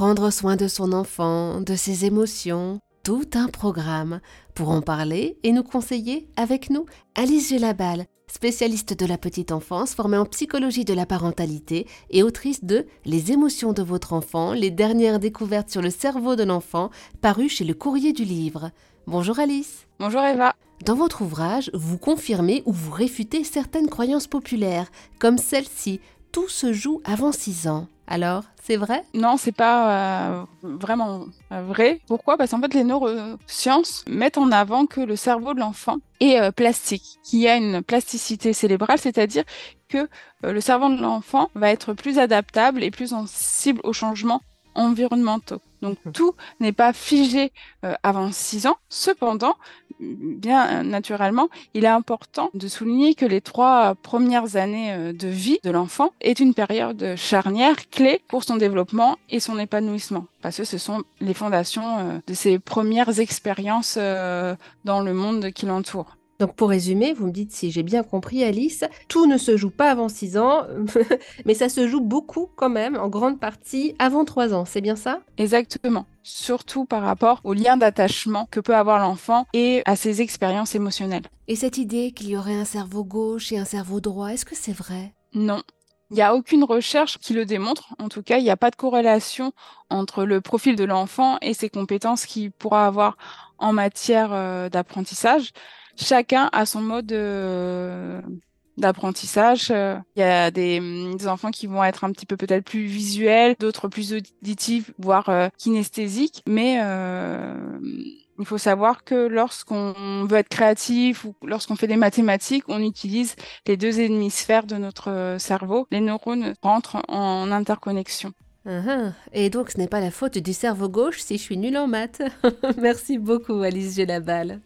prendre soin de son enfant, de ses émotions, tout un programme. Pour en parler et nous conseiller, avec nous, Alice Gélabal, spécialiste de la petite enfance, formée en psychologie de la parentalité et autrice de Les émotions de votre enfant, les dernières découvertes sur le cerveau de l'enfant, paru chez le Courrier du Livre. Bonjour Alice. Bonjour Eva. Dans votre ouvrage, vous confirmez ou vous réfutez certaines croyances populaires, comme celle-ci, tout se joue avant 6 ans. Alors, c'est vrai? Non, c'est pas euh, vraiment euh, vrai. Pourquoi? Parce qu'en fait, les neurosciences mettent en avant que le cerveau de l'enfant est euh, plastique, qu'il y a une plasticité cérébrale, c'est-à-dire que le cerveau de l'enfant va être plus adaptable et plus sensible aux changements environnementaux. Donc mmh. tout n'est pas figé avant 6 ans. Cependant, bien naturellement, il est important de souligner que les trois premières années euh, de vie de l'enfant est une période charnière clé pour son développement et son épanouissement, parce que ce sont les fondations euh, de ses premières expériences euh, dans le monde qui l'entoure. Donc pour résumer, vous me dites si j'ai bien compris Alice, tout ne se joue pas avant 6 ans, mais ça se joue beaucoup quand même, en grande partie avant 3 ans, c'est bien ça? Exactement surtout par rapport au lien d'attachement que peut avoir l'enfant et à ses expériences émotionnelles. Et cette idée qu'il y aurait un cerveau gauche et un cerveau droit, est-ce que c'est vrai? Non. Il n'y a aucune recherche qui le démontre. En tout cas, il n'y a pas de corrélation entre le profil de l'enfant et ses compétences qu'il pourra avoir en matière euh, d'apprentissage. Chacun a son mode euh, d'apprentissage. Euh, il y a des, hum, des, enfants qui vont être un petit peu peut-être plus visuels, d'autres plus auditifs, voire kinesthésiques. Mais il faut savoir que lorsqu'on veut être créatif ou lorsqu'on fait des mathématiques, on utilise les deux hémisphères de notre cerveau. Les neurones rentrent en interconnexion. Uh-huh. Et donc ce n'est pas la faute du cerveau gauche si je suis nulle en maths. Merci beaucoup Alice Gelabal.